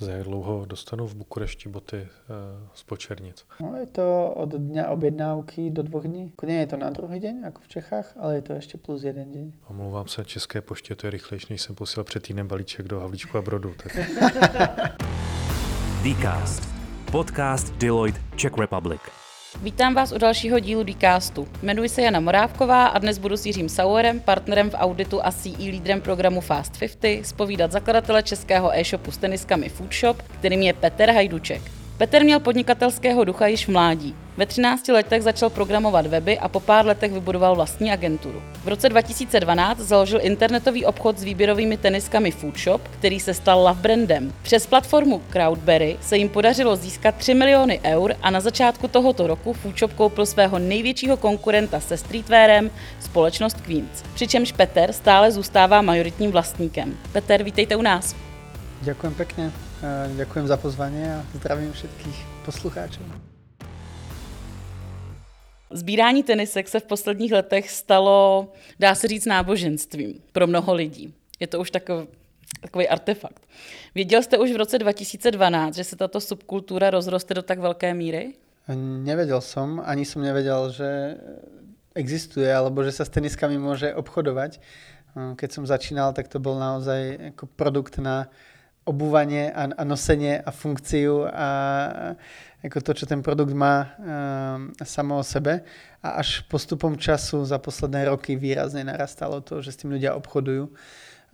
Za jak dlouho dostanu v Bukurešti boty e, z počernic? No, je to od dňa objednávky do dvoch dní. Nie je to na druhý deň, jako v Čechách, ale je to ještě plus jeden deň. Omlouvám se, České poště to je rychlejší, než jsem posílal před týdnem balíček do Havlíčku a Brodu. Tak... Dcast. Podcast Deloitte Czech Republic. Vítám vás u dalšího dílu Dcastu. Jmenuji se Jana Morávková a dnes budu s Jiřím Sauerem, partnerem v auditu a CE lídrem programu Fast 50, spovídat zakladatele českého e-shopu s teniskami Foodshop, kterým je Petr Hajduček. Petr měl podnikatelského ducha již v mládí. Ve 13 letech začal programovat weby a po pár letech vybudoval vlastní agenturu. V roce 2012 založil internetový obchod s výběrovými teniskami Foodshop, který se stal love brandem. Přes platformu Crowdberry se jim podařilo získat 3 miliony eur a na začátku tohoto roku Foodshop koupil svého největšího konkurenta se streetwearem, společnost Queens. Přičemž Peter stále zůstává majoritním vlastníkem. Peter, vítejte u nás. Ďakujem pekne. Ďakujem za pozvanie a zdravím všetkých poslucháčov. Sbírání tenisek se v posledních letech stalo, dá se říct, náboženstvím pro mnoho lidí. Je to už takový, takový artefakt. Věděl jste už v roce 2012, že se tato subkultura rozroste do tak velké míry? Nevedel som, ani som nevedel, že existuje, alebo že sa s teniskami môže obchodovať. Keď som začínal, tak to bol naozaj ako produkt na obúvanie a, a nosenie a funkciu a ako to, čo ten produkt má um, samo o sebe. A až postupom času za posledné roky výrazne narastalo to, že s tým ľudia obchodujú.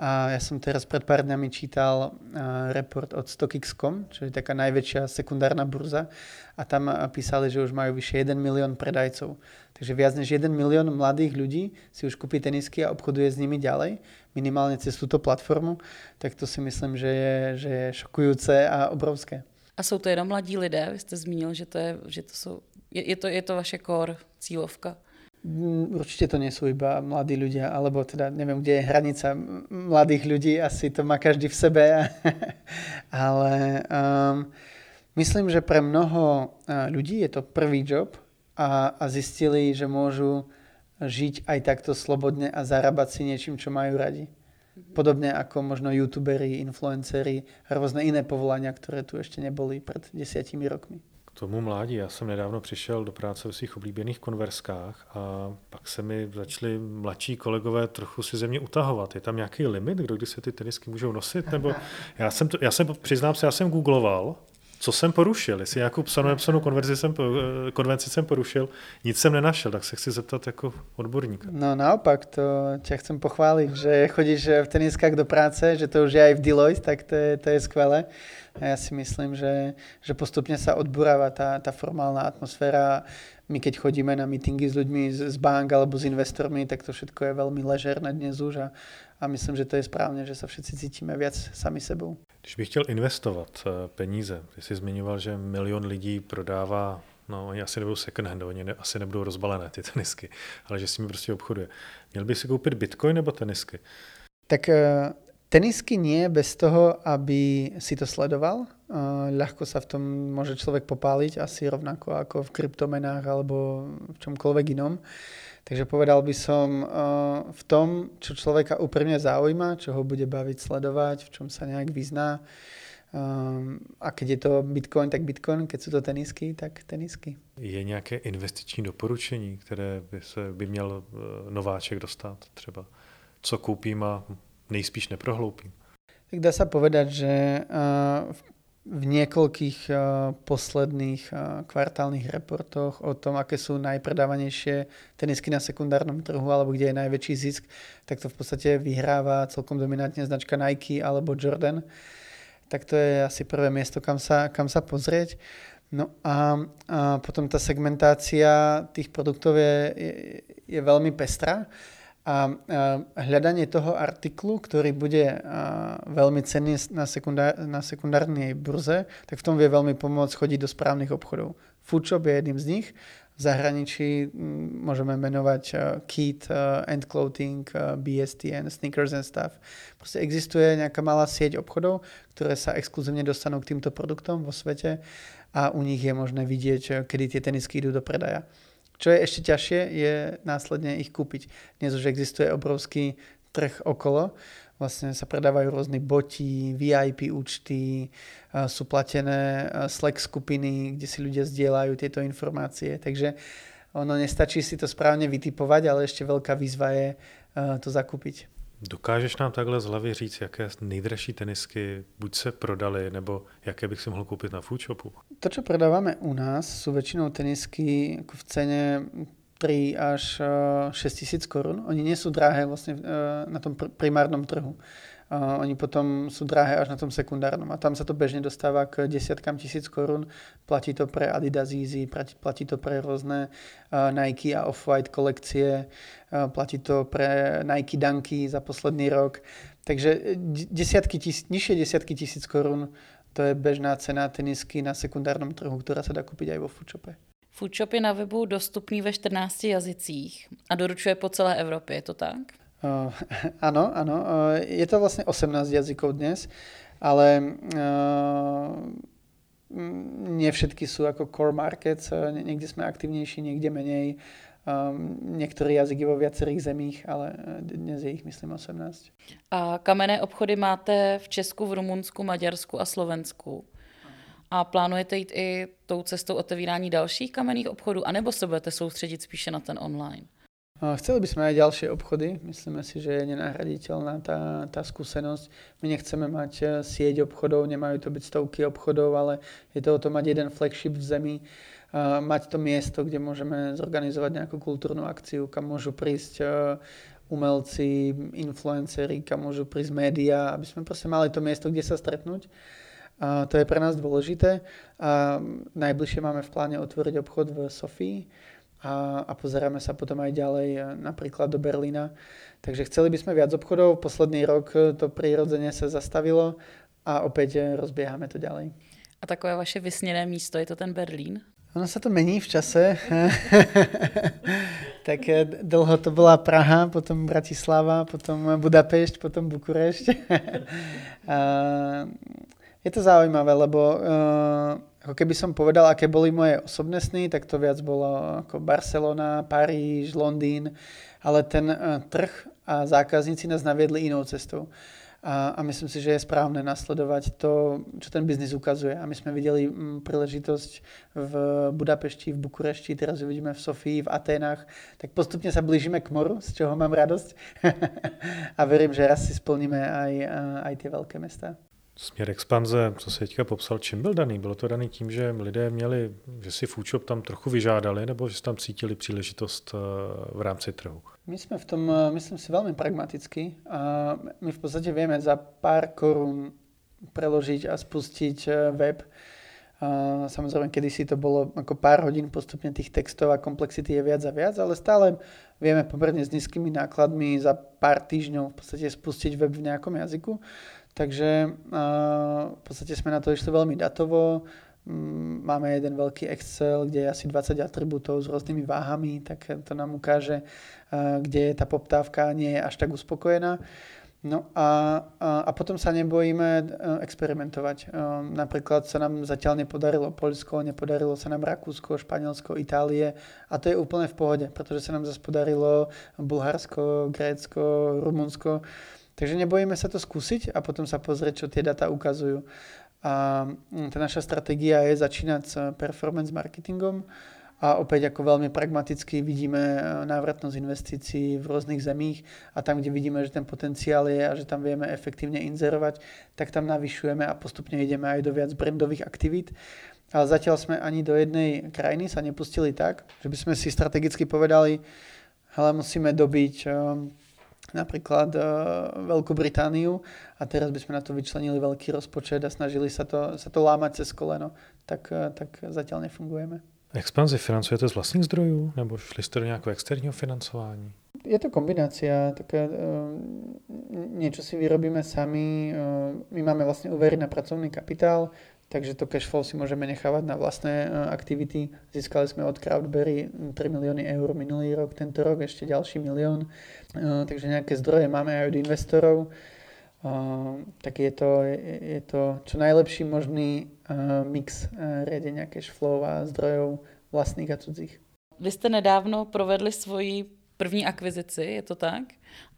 A ja som teraz pred pár dňami čítal uh, report od StockX.com, čo je taká najväčšia sekundárna burza a tam písali, že už majú vyše 1 milión predajcov. Takže viac než 1 milión mladých ľudí si už kúpi tenisky a obchoduje s nimi ďalej minimálne cez túto platformu, tak to si myslím, že je, že je šokujúce a obrovské. A jsou to jenom mladí lidé? Vy jste zmínil, že to je, že to jsou, je, je, to, je to vaše core cílovka? Mm, určite to nie sú iba mladí ľudia, alebo teda neviem, kde je hranica mladých ľudí, asi to má každý v sebe, ale um, myslím, že pre mnoho ľudí je to prvý job a, a zistili, že môžu žiť aj takto slobodne a zarábať si niečím, čo majú radi. Podobne ako možno youtuberi, influenceri a rôzne iné povolania, ktoré tu ešte neboli pred desiatimi rokmi. K tomu mládí. Já jsem nedávno přišel do práce v svých oblíbených konverskách a pak se mi začali mladší kolegové trochu si ze mě utahovat. Je tam nějaký limit, kdo kdy se ty tenisky můžou nosit? Nebo já jsem, to, já jsem přiznám se, já jsem googloval co jsem porušil, jestli nějakou psanou nepsanou jsem, eh, konvenci jsem porušil, nic jsem nenašel, tak se chci zeptat jako odborníka. No naopak, to tě chcem pochválit, že chodíš v teniskách do práce, že to už je aj v Deloitte, tak to je, to je skvelé. A ja si myslím, že, že postupne sa odburáva tá, tá formálna atmosféra. My keď chodíme na meetingy s ľuďmi z, z bank alebo s investormi, tak to všetko je veľmi ležerné dnes už a, a myslím, že to je správně, že se všetci cítíme viac sami sebou. Když bych chtěl investovat eh, peníze, ty jsi zmiňoval, že milion lidí prodává, no oni asi nebudou second hand, oni ne, asi nebudou rozbalené ty tenisky, ale že s nimi prostě obchoduje. Měl by si koupit bitcoin nebo tenisky? Tak eh, tenisky nie bez toho, aby si to sledoval. Eh, ľahko sa v tom môže človek popáliť, asi rovnako ako v kryptomenách alebo v čomkoľvek inom. Takže povedal by som uh, v tom, čo človeka úprimne zaujíma, čo ho bude baviť sledovať, v čom sa nejak vyzná. Um, a keď je to Bitcoin, tak Bitcoin, keď sú to tenisky, tak tenisky. Je nějaké investiční doporučení, které by, se, by měl uh, nováček dostat třeba? Co koupím a nejspíš neprohloupím? Tak dá sa povedať, že uh, v v niekoľkých uh, posledných uh, kvartálnych reportoch o tom, aké sú najpredávanejšie tenisky na sekundárnom trhu alebo kde je najväčší zisk, tak to v podstate vyhráva celkom dominantne značka Nike alebo Jordan. Tak to je asi prvé miesto, kam sa, kam sa pozrieť. No a, a potom tá segmentácia tých produktov je, je, je veľmi pestrá. A hľadanie toho artiklu, ktorý bude veľmi cenný na, sekundár, na sekundárnej burze, tak v tom vie veľmi pomôcť chodiť do správnych obchodov. Foodshop je jedným z nich. V zahraničí môžeme menovať Kit, End Clothing, BSTN, Sneakers and Stuff. Proste existuje nejaká malá sieť obchodov, ktoré sa exkluzívne dostanú k týmto produktom vo svete a u nich je možné vidieť, kedy tie tenisky idú do predaja. Čo je ešte ťažšie, je následne ich kúpiť. Dnes už existuje obrovský trh okolo. Vlastne sa predávajú rôzne boti, VIP účty, sú platené Slack skupiny, kde si ľudia zdieľajú tieto informácie. Takže ono nestačí si to správne vytipovať, ale ešte veľká výzva je to zakúpiť. Dokážeš nám takhle z hlavy říct, jaké nejdražší tenisky buď se prodaly, nebo jaké bych si mohl koupit na Foodshopu? To, čo predávame u nás, sú väčšinou tenisky v cene 3 až 6 eh, tisíc korun. Oni nie sú drahé vlastne eh, na tom primárnom trhu. Oni potom sú drahé až na tom sekundárnom a tam sa to bežne dostáva k desiatkám tisíc korun. Platí to pre Adidas Yeezy, platí to pre rôzne Nike a Off-White kolekcie, platí to pre Nike Dunky za posledný rok. Takže desiatky tis, nižšie desiatky tisíc korun to je bežná cena tenisky na sekundárnom trhu, ktorá sa dá kúpiť aj vo Foodshope. Foodshop je na webu dostupný ve 14 jazycích a doručuje po celé Evropě, je to tak? Uh, áno, áno. Je to vlastne 18 jazykov dnes, ale uh, nie všetky sú ako core markets. Niekde sme aktivnejší, niekde menej. Um, niektorý jazyk je vo viacerých zemích, ale dnes je ich, myslím, 18. A kamenné obchody máte v Česku, v Rumunsku, Maďarsku a Slovensku. A plánujete jít i tou cestou otevírání dalších kamenných obchodů, anebo se budete soustředit spíše na ten online? Chceli by sme aj ďalšie obchody. Myslíme si, že je nenahraditeľná tá, tá skúsenosť. My nechceme mať eh, sieť obchodov, nemajú to byť stovky obchodov, ale je to o to mať jeden flagship v zemi, mať to miesto, kde môžeme zorganizovať nejakú kultúrnu akciu, kam môžu prísť eh, umelci, influenceri, kam môžu prísť médiá, aby sme proste mali to miesto, kde sa stretnúť. A to je pre nás dôležité. A najbližšie máme v pláne otvoriť obchod v Sofii a, a pozeráme sa potom aj ďalej e, napríklad do Berlína. Takže chceli by sme viac obchodov, posledný rok to prirodzene sa zastavilo a opäť e, rozbiehame to ďalej. A takové vaše vysněné místo, je to ten Berlín? Ono sa to mení v čase. tak e, dlho to bola Praha, potom Bratislava, potom Budapešť, potom Bukurešť. je to zaujímavé, lebo ako keby som povedal, aké boli moje osobné sny, tak to viac bolo ako Barcelona, Paríž, Londýn, ale ten uh, trh a zákazníci nás naviedli inou cestou. A, a myslím si, že je správne nasledovať to, čo ten biznis ukazuje. A my sme videli príležitosť v Budapešti, v Bukurešti, teraz ju vidíme v Sofii, v Aténach. Tak postupne sa blížime k moru, z čoho mám radosť. a verím, že raz si splníme aj, aj tie veľké mesta. Směr expanze, co se teďka popsal, čím byl daný? Bylo to daný tím, že lidé měli, že si Foodshop tam trochu vyžádali, nebo že tam cítili příležitost eh, v rámci trhu? My sme v tom, eh, myslím si, veľmi pragmaticky. My v podstate vieme za pár korún preložiť a spustiť eh, web. Samozrejme, kedysi to bolo ako pár hodín postupne tých textov a komplexity je viac a viac, ale stále vieme pomerne s nízkymi nákladmi za pár týždňov v podstate spustiť web v nejakom jazyku. Takže v podstate sme na to išli veľmi datovo. Mm, máme jeden veľký Excel, kde je asi 20 atribútov s rôznymi váhami, tak to nám ukáže, kde tá poptávka nie je až tak uspokojená. No a, a, a potom sa nebojíme e, experimentovať. E, napríklad sa nám zatiaľ nepodarilo Poľsko, nepodarilo sa nám Rakúsko, Španielsko, Itálie a to je úplne v pohode, pretože sa nám zase podarilo Bulharsko, Grécko, Rumunsko. Takže nebojíme sa to skúsiť a potom sa pozrieť, čo tie data ukazujú. A mm, tá naša stratégia je začínať s performance marketingom a opäť ako veľmi pragmaticky vidíme e, návratnosť investícií v rôznych zemích a tam, kde vidíme, že ten potenciál je a že tam vieme efektívne inzerovať, tak tam navyšujeme a postupne ideme aj do viac brandových aktivít. Ale zatiaľ sme ani do jednej krajiny sa nepustili tak, že by sme si strategicky povedali, ale musíme dobiť e, napríklad uh, Veľkú Britániu. A teraz by sme na to vyčlenili veľký rozpočet a snažili sa to, sa to lámať cez koleno, tak, uh, tak zatiaľ nefungujeme. Expanzi financujete z vlastných zdrojů? Nebo šli jste do nějakého externího financování? Je to kombinácia, také, uh, niečo si vyrobíme sami, uh, my máme vlastne úvery na pracovný kapitál, takže to cash flow si môžeme nechávať na vlastné uh, aktivity. Získali sme od Crowdberry 3 milióny eur minulý rok, tento rok ešte ďalší milión, uh, takže nejaké zdroje máme aj od investorov. Uh, tak je to, je, to čo najlepší možný mix riadenia cash flow a zdrojov vlastných a cudzích. Vy jste nedávno provedli svoji první akvizici, je to tak?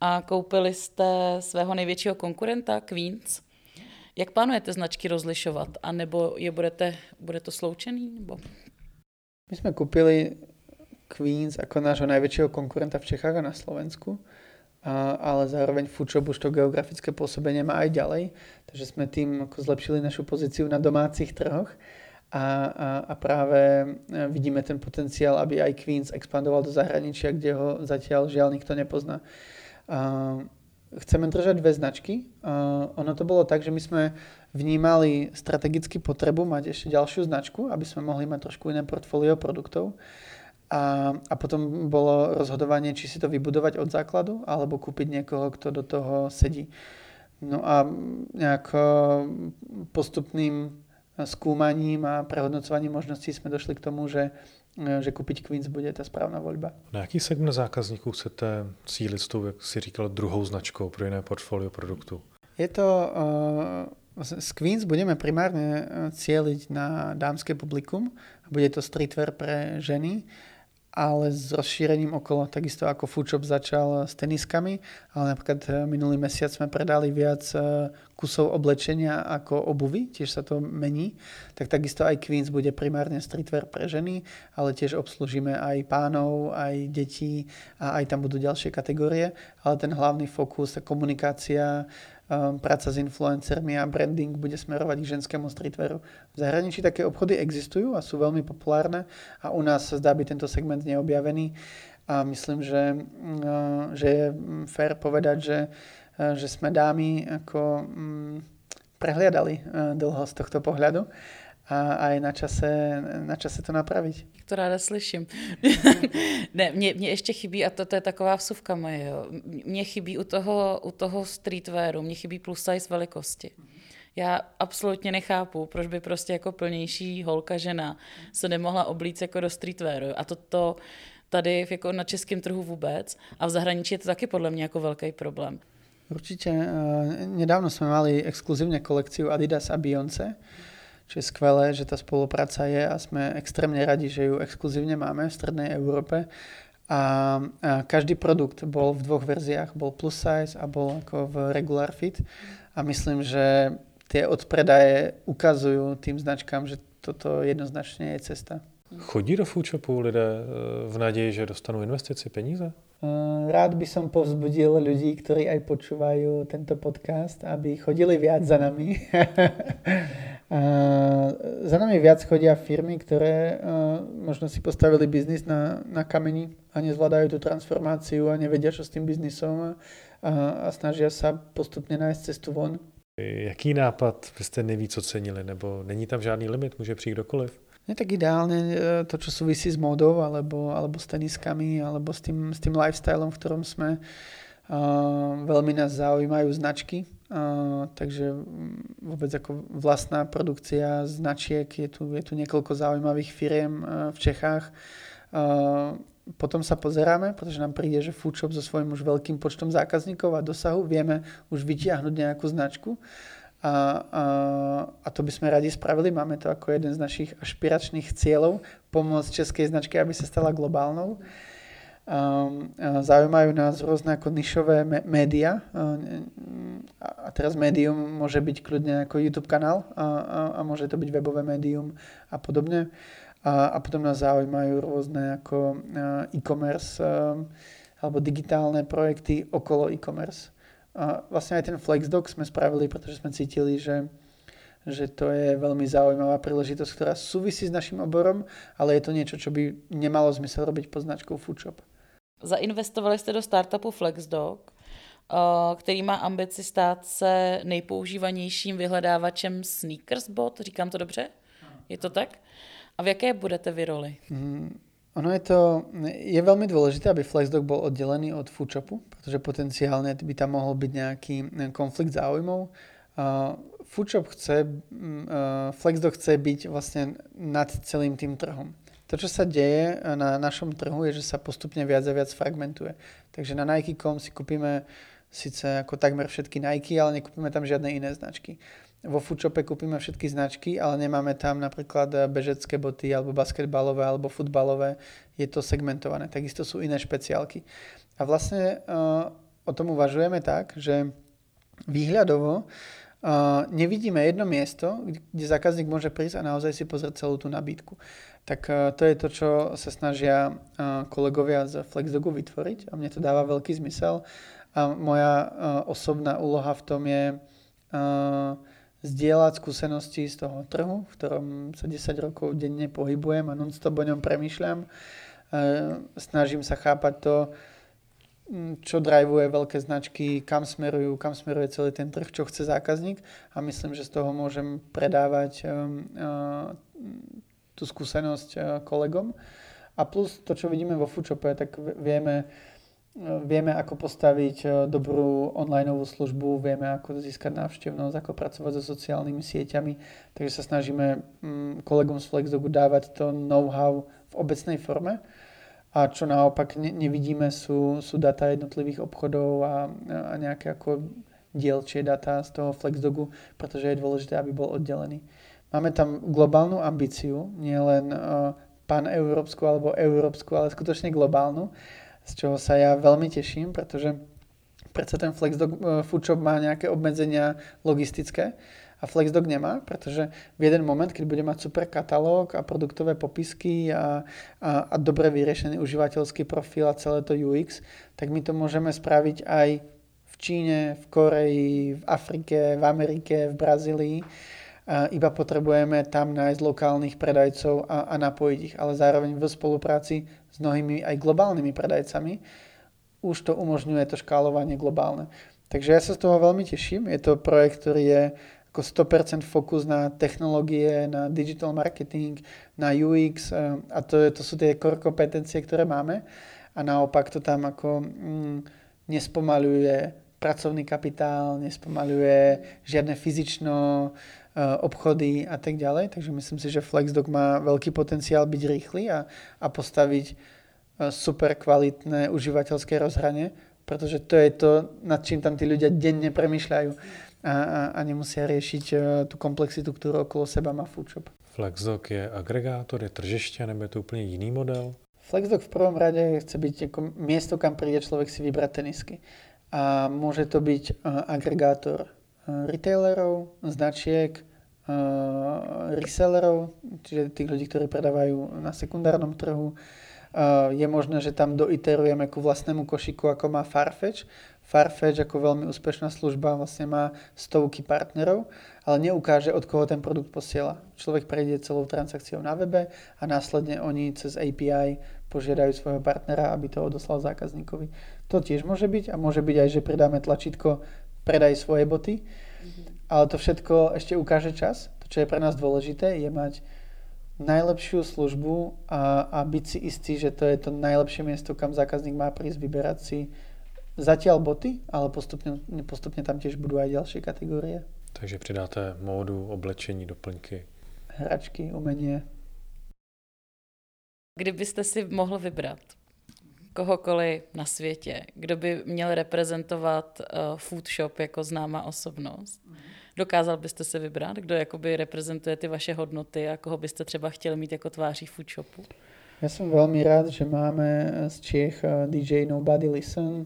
A koupili jste svého největšího konkurenta Queens. Jak plánujete značky rozlišovat? A nebo je budete, bude to sloučený? Nebo? My jsme koupili Queens ako nášho najväčšieho konkurenta v Čechách a na Slovensku ale zároveň Foodshop už to geografické pôsobenie má aj ďalej, takže sme tým ako zlepšili našu pozíciu na domácich trhoch a, a, a práve vidíme ten potenciál, aby aj Queens expandoval do zahraničia, kde ho zatiaľ žiaľ nikto nepozná. A, chceme držať dve značky. A, ono to bolo tak, že my sme vnímali strategicky potrebu mať ešte ďalšiu značku, aby sme mohli mať trošku iné portfólio produktov. A, a potom bolo rozhodovanie, či si to vybudovať od základu, alebo kúpiť niekoho, kto do toho sedí. No a nejak postupným skúmaním a prehodnocovaním možností sme došli k tomu, že, že kúpiť Queens bude ta správná voľba. Na jaký segment zákazníků chcete cílit s tou, jak si říkal, druhou značkou pro jiné portfolio produktů? Je to... Z Queens budeme primárne cieliť na dámske publikum. Bude to streetwear pre ženy ale s rozšírením okolo, takisto ako Foodshop začal s teniskami, ale napríklad eh, minulý mesiac sme predali viac eh, kusov oblečenia ako obuvy, tiež sa to mení, tak takisto aj Queens bude primárne streetwear pre ženy, ale tiež obslužíme aj pánov, aj detí a aj tam budú ďalšie kategórie, ale ten hlavný fokus, komunikácia, Ehm, práca s influencermi a branding bude smerovať k ženskému streetwearu. V zahraničí také obchody existujú a sú veľmi populárne a u nás sa zdá byť tento segment neobjavený a myslím, že, ehm, že je mm, fér povedať, že, ehm, že sme dámy ako mm, prehliadali dlho z tohto pohľadu a, a je na čase, na čase to napravit. To ráda slyším. ne, mě, mě ještě chybí, a to, to je taková vsuvka moje, jo. Chybí u toho, u toho streetwearu, mně chybí plus size velikosti. Já absolutně nechápu, proč by prostě jako plnější holka, žena se nemohla oblíct jako do streetwearu. A to, to tady jako na českém trhu vůbec a v zahraničí je to taky podle mě jako velký problém. Určitě. Nedávno jsme mali exkluzivně kolekciu Adidas a Beyoncé Čiže je skvelé, že tá spolupráca je a sme extrémne radi, že ju exkluzívne máme v Strednej Európe. A, a každý produkt bol v dvoch verziách, bol plus size a bol ako v regular fit. A myslím, že tie odpredaje ukazujú tým značkám, že toto jednoznačne je cesta. Chodí do foodshopu lidé eh, v naději, že dostanou investici, peníze? Eh, rád by som povzbudil ľudí, ktorí aj počúvajú tento podcast, aby chodili viac za nami. Za nami viac chodia firmy, ktoré možno si postavili biznis na, na kameni a nezvládajú tú transformáciu a nevedia, čo s tým biznisom a, a snažia sa postupne nájsť cestu von. Jaký nápad byste nejvíc ocenili? Nebo není tam žádný limit? Může přijít kdokoliv? Nie tak ideálne e, to, čo súvisí s módou, alebo, alebo s teniskami, alebo s tým, s tým lifestylom, v ktorom sme. Uh, veľmi nás zaujímajú značky, Uh, takže vôbec ako vlastná produkcia značiek, je tu, je tu niekoľko zaujímavých firiem uh, v Čechách. Uh, potom sa pozeráme, pretože nám príde, že Foodshop so svojím už veľkým počtom zákazníkov a dosahu vieme už vytiahnuť nejakú značku. A, a, a to by sme radi spravili. Máme to ako jeden z našich ašpiračných cieľov, pomôcť českej značke, aby sa stala globálnou. Ehm, zaujímajú nás rôzne ako nišové média ehm, a teraz médium môže byť kľudne ako YouTube kanál a, a, a môže to byť webové médium a podobne. A, a potom nás zaujímajú rôzne ako e-commerce ehm, alebo digitálne projekty okolo e-commerce. A vlastne aj ten Flexdoc sme spravili, pretože sme cítili, že že to je veľmi zaujímavá príležitosť, ktorá súvisí s našim oborom, ale je to niečo, čo by nemalo zmysel robiť pod značkou Foodshop. Zainvestovali jste do startupu FlexDog, eh, který má ambici stát se nejpoužívanějším vyhledávačem Sneakersbot, říkám to dobře? Je to tak? A v jaké budete vy roli? Mm, ono je to, je veľmi dôležité, aby Flexdog bol oddelený od Foodshopu, pretože potenciálne by tam mohol byť nejaký konflikt záujmov. Uh, Foodshop chce, uh, Flexdog chce byť vlastne nad celým tým trhom. To, čo sa deje na našom trhu, je, že sa postupne viac a viac fragmentuje. Takže na Nike.com si kúpime síce ako takmer všetky Nike, ale nekúpime tam žiadne iné značky. vo foodshope kúpime všetky značky, ale nemáme tam napríklad bežecké boty alebo basketbalové alebo futbalové. Je to segmentované. Takisto sú iné špeciálky. A vlastne uh, o tom uvažujeme tak, že výhľadovo uh, nevidíme jedno miesto, kde zákazník môže prísť a naozaj si pozrieť celú tú nabídku. Tak uh, to je to, čo sa snažia uh, kolegovia z Flexdogu vytvoriť a mne to dáva veľký zmysel. A moja uh, osobná úloha v tom je zdieľať skúsenosti z toho trhu, v ktorom sa 10 rokov denne pohybujem a non-stop o ňom premyšľam. E, snažím sa chápať to, čo drivuje veľké značky, kam smerujú, kam smeruje celý ten trh, čo chce zákazník a myslím, že z toho môžem predávať e, e, tú skúsenosť kolegom. A plus to, čo vidíme vo Foodshope, tak vieme, Vieme, ako postaviť e, dobrú online službu, vieme, ako získať návštevnosť, ako pracovať so sociálnymi sieťami. Takže sa snažíme mm, kolegom z Flexdogu dávať to know-how v obecnej forme. A čo naopak nevidíme sú, sú data jednotlivých obchodov a, a nejaké ako dielčie data z toho Flexdogu, pretože je dôležité, aby bol oddelený. Máme tam globálnu ambíciu, nielen uh, pan-európsku alebo európsku, ale skutočne globálnu z čoho sa ja veľmi teším, pretože predsa ten Flexdog e, Foodshop má nejaké obmedzenia logistické a Flexdog nemá, pretože v jeden moment, keď bude mať super katalóg a produktové popisky a, a, a dobre vyriešený užívateľský profil a celé to UX, tak my to môžeme spraviť aj v Číne, v Koreji, v Afrike, v Amerike, v Brazílii. Iba potrebujeme tam nájsť lokálnych predajcov a, a napojiť ich, ale zároveň v spolupráci s mnohými aj globálnymi predajcami, už to umožňuje to škálovanie globálne. Takže ja sa z toho veľmi teším. Je to projekt, ktorý je ako 100% fokus na technológie, na digital marketing, na UX eh, a to, je, to sú tie core kompetencie, ktoré máme a naopak to tam ako mm, nespomaluje pracovný kapitál, nespomaluje žiadne fyzično eh, obchody a tak ďalej. Takže myslím si, že Flexdoc má veľký potenciál byť rýchly a, a postaviť E, super kvalitné užívateľské rozhranie, pretože to je to, nad čím tam tí ľudia denne premyšľajú a, a, a nemusia riešiť uh, tú komplexitu, ktorú okolo seba má Foodshop. Flexdoc je agregátor, je tržiště, nebo je to úplně jiný model? Flexdoc v prvom rade chce byť ako miesto, kam príde človek si vybrať tenisky. A môže to byť agregátor retailerov, značiek, uh, resellerov, čiže tých ľudí, ktorí predávajú na sekundárnom trhu, je možné, že tam doiterujeme ku vlastnému košiku, ako má Farfetch. Farfetch ako veľmi úspešná služba vlastne má stovky partnerov, ale neukáže, od koho ten produkt posiela. Človek prejde celou transakciou na webe a následne oni cez API požiadajú svojho partnera, aby to odoslal zákazníkovi. To tiež môže byť a môže byť aj, že pridáme tlačítko predaj svoje boty, mm-hmm. ale to všetko ešte ukáže čas. To, čo je pre nás dôležité, je mať najlepšiu službu a, a byť si istý, že to je to najlepšie miesto, kam zákazník má prísť vyberať si zatiaľ boty, ale postupne, postupne tam tiež budú aj ďalšie kategórie. Takže přidáte módu, oblečení, doplňky. Hračky, umenie. Kdybyste si mohl vybrat kohokoliv na světě, kdo by měl reprezentovat uh, food shop jako známá osobnost, mm-hmm Dokázal byste se vybrat, kdo jakoby reprezentuje ty vaše hodnoty a koho byste třeba chtěl mít jako tváří food shopu? Ja som veľmi rád, že máme z Čiech eh, DJ Nobody Listen.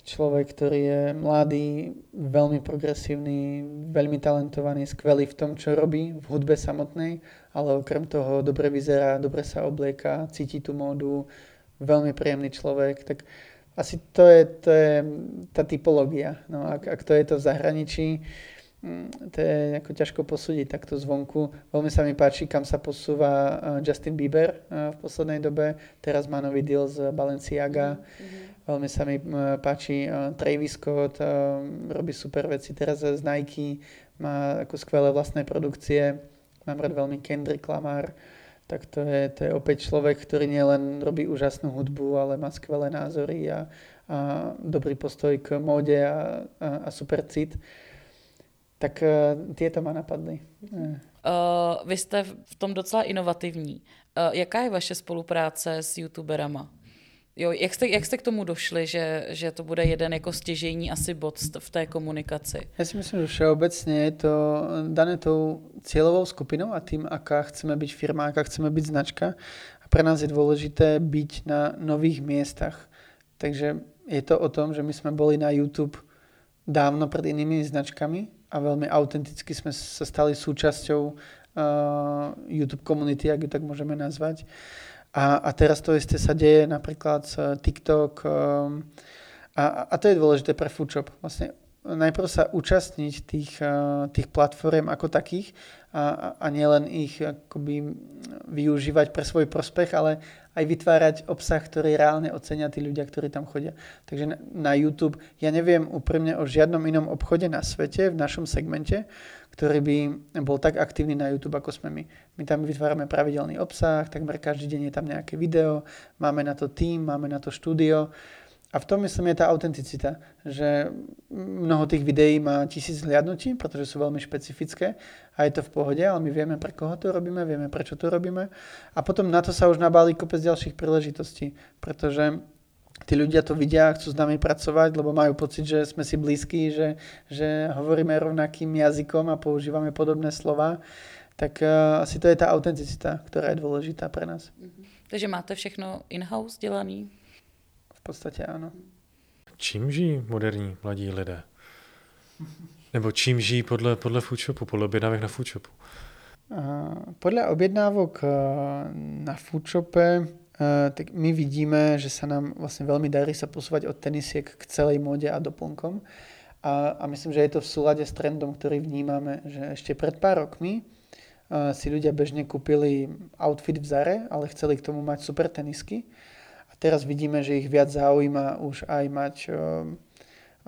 Človek, ktorý je mladý, veľmi progresívny, veľmi talentovaný, skvelý v tom, čo robí, v hudbe samotnej, ale okrem toho dobre vyzerá, dobre sa oblieka, cíti tú módu, veľmi príjemný človek. Tak asi to je, to je tá typológia. No, ak, ak to je to v zahraničí, Mm, to je ako ťažko posúdiť takto zvonku. Veľmi sa mi páči, kam sa posúva eh, Justin Bieber eh, v poslednej dobe. Teraz má nový deal z Balenciaga. Mm-hmm. Veľmi sa mi eh, páči Travis Scott, robí super veci. Teraz z Nike má ako skvelé vlastné produkcie. Mám rád veľmi Kendrick Lamar. Tak to je, to je opäť človek, ktorý nielen robí úžasnú hudbu, ale má skvelé názory a, a dobrý postoj k móde a, a, a super cit. Tak uh, tieto ma napadli. Uh, vy jste v tom docela inovativní. Uh, jaká je vaše spolupráce s youtuberama? Jo, jak jste, jak jste k tomu došli, že, že to bude jeden jako stěžejní asi bod v té komunikaci? Ja si myslím, že všeobecne je to dané tou cieľovou skupinou a tým, aká chceme byť firma, aká chceme byť značka. A pre nás je dôležité byť na nových miestach. Takže je to o tom, že my sme boli na YouTube dávno pred inými značkami a veľmi autenticky sme sa stali súčasťou uh, YouTube komunity, ak ju tak môžeme nazvať. A, a teraz to isté sa deje napríklad s TikTok um, a, a to je dôležité pre Foodshop. Vlastne najprv sa účastniť tých, uh, tých platform ako takých a, a nielen ich akoby využívať pre svoj prospech, ale aj vytvárať obsah, ktorý reálne ocenia tí ľudia, ktorí tam chodia. Takže na, na YouTube, ja neviem úprimne o žiadnom inom obchode na svete, v našom segmente, ktorý by bol tak aktívny na YouTube, ako sme my. My tam vytvárame pravidelný obsah, takmer každý deň je tam nejaké video, máme na to tým, máme na to štúdio. A v tom myslím je tá autenticita, že mnoho tých videí má tisíc hliadnutí, pretože sú veľmi špecifické a je to v pohode, ale my vieme, pre koho to robíme, vieme, prečo to robíme. A potom na to sa už nabáli kopec ďalších príležitostí, pretože tí ľudia to vidia, chcú s nami pracovať, lebo majú pocit, že sme si blízki, že, že hovoríme rovnakým jazykom a používame podobné slova, tak uh, asi to je tá autenticita, ktorá je dôležitá pre nás. Mm-hmm. Takže máte všechno in-house dělaný? V podstatě ano. Čím žijí moderní mladí lidé? Nebo čím žijí podle, podle foodshopu, podle objednávek na foodshopu? Uh, podle objednávok uh, na foodshope Eh, tak my vidíme, že sa nám vlastne veľmi darí sa posúvať od tenisiek k celej móde a doplnkom. A, a myslím, že je to v súlade s trendom, ktorý vnímame, že ešte pred pár rokmi uh, si ľudia bežne kúpili outfit v Zare, ale chceli k tomu mať super tenisky. A teraz vidíme, že ich viac zaujíma už aj mať uh,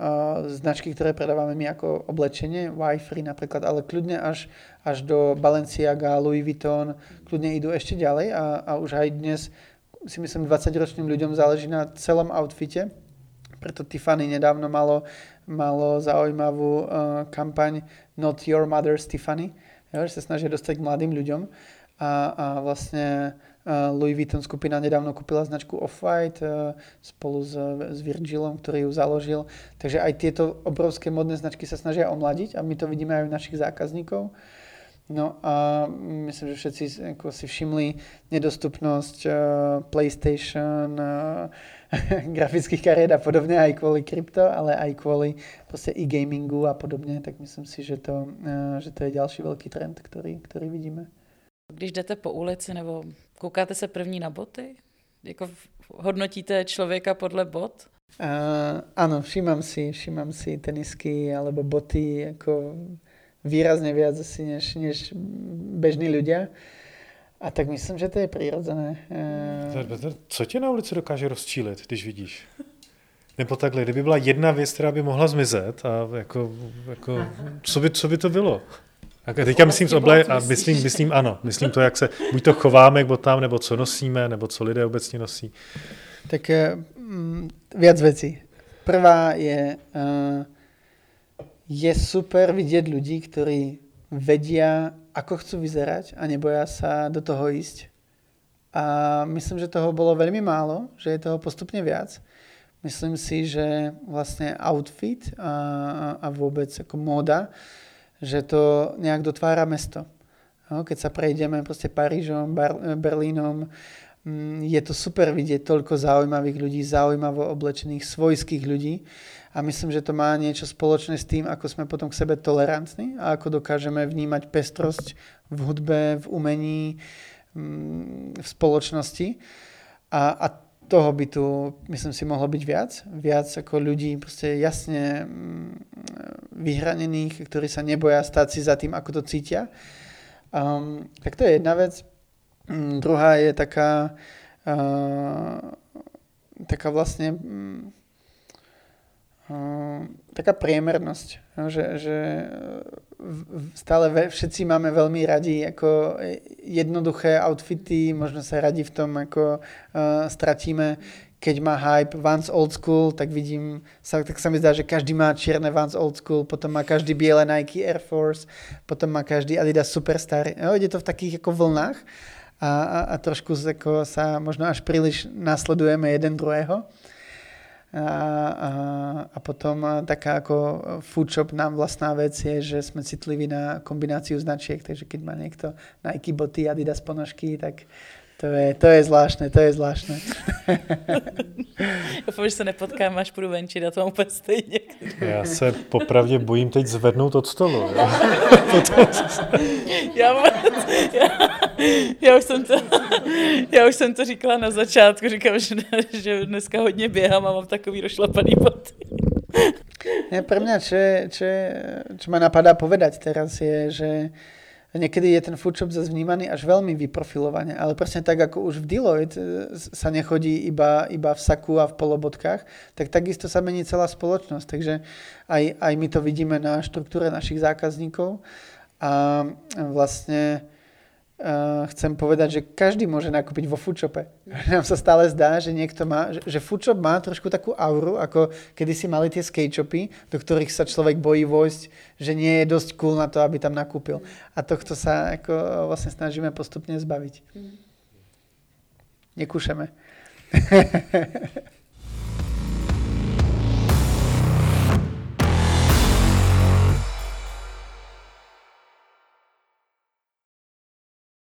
uh, značky, ktoré predávame my ako oblečenie, Wi-Fi napríklad, ale kľudne až, až do Balenciaga, Louis Vuitton, kľudne idú ešte ďalej a, a už aj dnes si myslím 20-ročným ľuďom záleží na celom outfite. Preto Tiffany nedávno malo, malo zaujímavú uh, kampaň Not Your Mother's Tiffany, že sa snažia dostať k mladým ľuďom. A, a vlastne uh, Louis Vuitton skupina nedávno kúpila značku Off-White uh, spolu s, s Virgilom, ktorý ju založil. Takže aj tieto obrovské modné značky sa snažia omladiť a my to vidíme aj u našich zákazníkov. No a myslím, že všetci ako si všimli nedostupnosť uh, PlayStation, uh, grafických kariet a podobne aj kvôli krypto, ale aj kvôli proste e-gamingu a podobne, tak myslím si, že to, uh, že to je ďalší veľký trend, ktorý, ktorý vidíme. Když jdete po ulici nebo koukáte se první na boty? Jako hodnotíte člověka podle bot? Uh, áno, všímam si, všímam si tenisky alebo boty, ako výrazne viac asi než, než bežní ľudia. A tak myslím, že to je přirozené. Co tě na ulici dokáže rozčílit, když vidíš? Nebo takhle, kdyby byla jedna věc, která by mohla zmizet, a jako, jako co, by, co by to bylo? A teďka myslím z oble, a myslím, myslím ano, myslím to, jak se buď to chováme k botám, nebo co nosíme, nebo co lidé obecně nosí. Tak mm, viac vecí. Prvá je uh, je super vidieť ľudí, ktorí vedia, ako chcú vyzerať a neboja sa do toho ísť. A myslím, že toho bolo veľmi málo, že je toho postupne viac. Myslím si, že vlastne outfit a, a vôbec ako móda, že to nejak dotvára mesto. No, keď sa prejdeme proste Parížom, Bar- Berlínom, je to super vidieť toľko zaujímavých ľudí, zaujímavo oblečených, svojských ľudí a myslím, že to má niečo spoločné s tým, ako sme potom k sebe tolerantní a ako dokážeme vnímať pestrosť v hudbe, v umení, mm, v spoločnosti. A, a toho by tu, myslím si, mohlo byť viac. Viac ako ľudí proste jasne mm, vyhranených, ktorí sa neboja stať si za tým, ako to cítia. Um, tak to je jedna vec. Um, druhá je taká, uh, taká vlastne um, taká priemernosť, no, že, že stále všetci máme veľmi radi ako jednoduché outfity, možno sa radi v tom ako uh, stratíme, keď má hype Vans Old School, tak vidím, sa, tak sa mi zdá, že každý má čierne Vans Old School, potom má každý biele Nike Air Force, potom má každý Adidas Superstar. Jo, ide to v takých ako vlnách. A, a, a trošku ako sa možno až príliš nasledujeme jeden druhého. A, a, a potom taká ako food shop nám vlastná vec je, že sme citliví na kombináciu značiek, takže keď má niekto Nike boty, Adidas ponožky, tak to je, to je zvláštne, to je zvláštne. Doufám, že se nepotkám, až půjdu venčit, a to mám úplně stejně. Já se popravdě bojím teď zvednout od stolu. Jo? já, já, já, už jsem to, já už jsem to říkala na začátku, říkám, že, že dneska hodně běhám a mám takový rozšlapaný boty. Ne, pre mňa, čo, čo, čo ma napadá povedať teraz je, že niekedy je ten foodshop zase vnímaný až veľmi vyprofilovane, ale presne tak, ako už v Deloitte e, sa nechodí iba, iba v saku a v polobodkách, tak takisto sa mení celá spoločnosť. Takže aj, aj my to vidíme na štruktúre našich zákazníkov a vlastne uh, chcem povedať, že každý môže nakúpiť vo foodshope. Nám sa stále zdá, že niekto má, že, že foodshop má trošku takú auru, ako kedy si mali tie skate shopy, do ktorých sa človek bojí vojsť, že nie je dosť cool na to, aby tam nakúpil. A tohto sa ako vlastne snažíme postupne zbaviť. Nekúšame.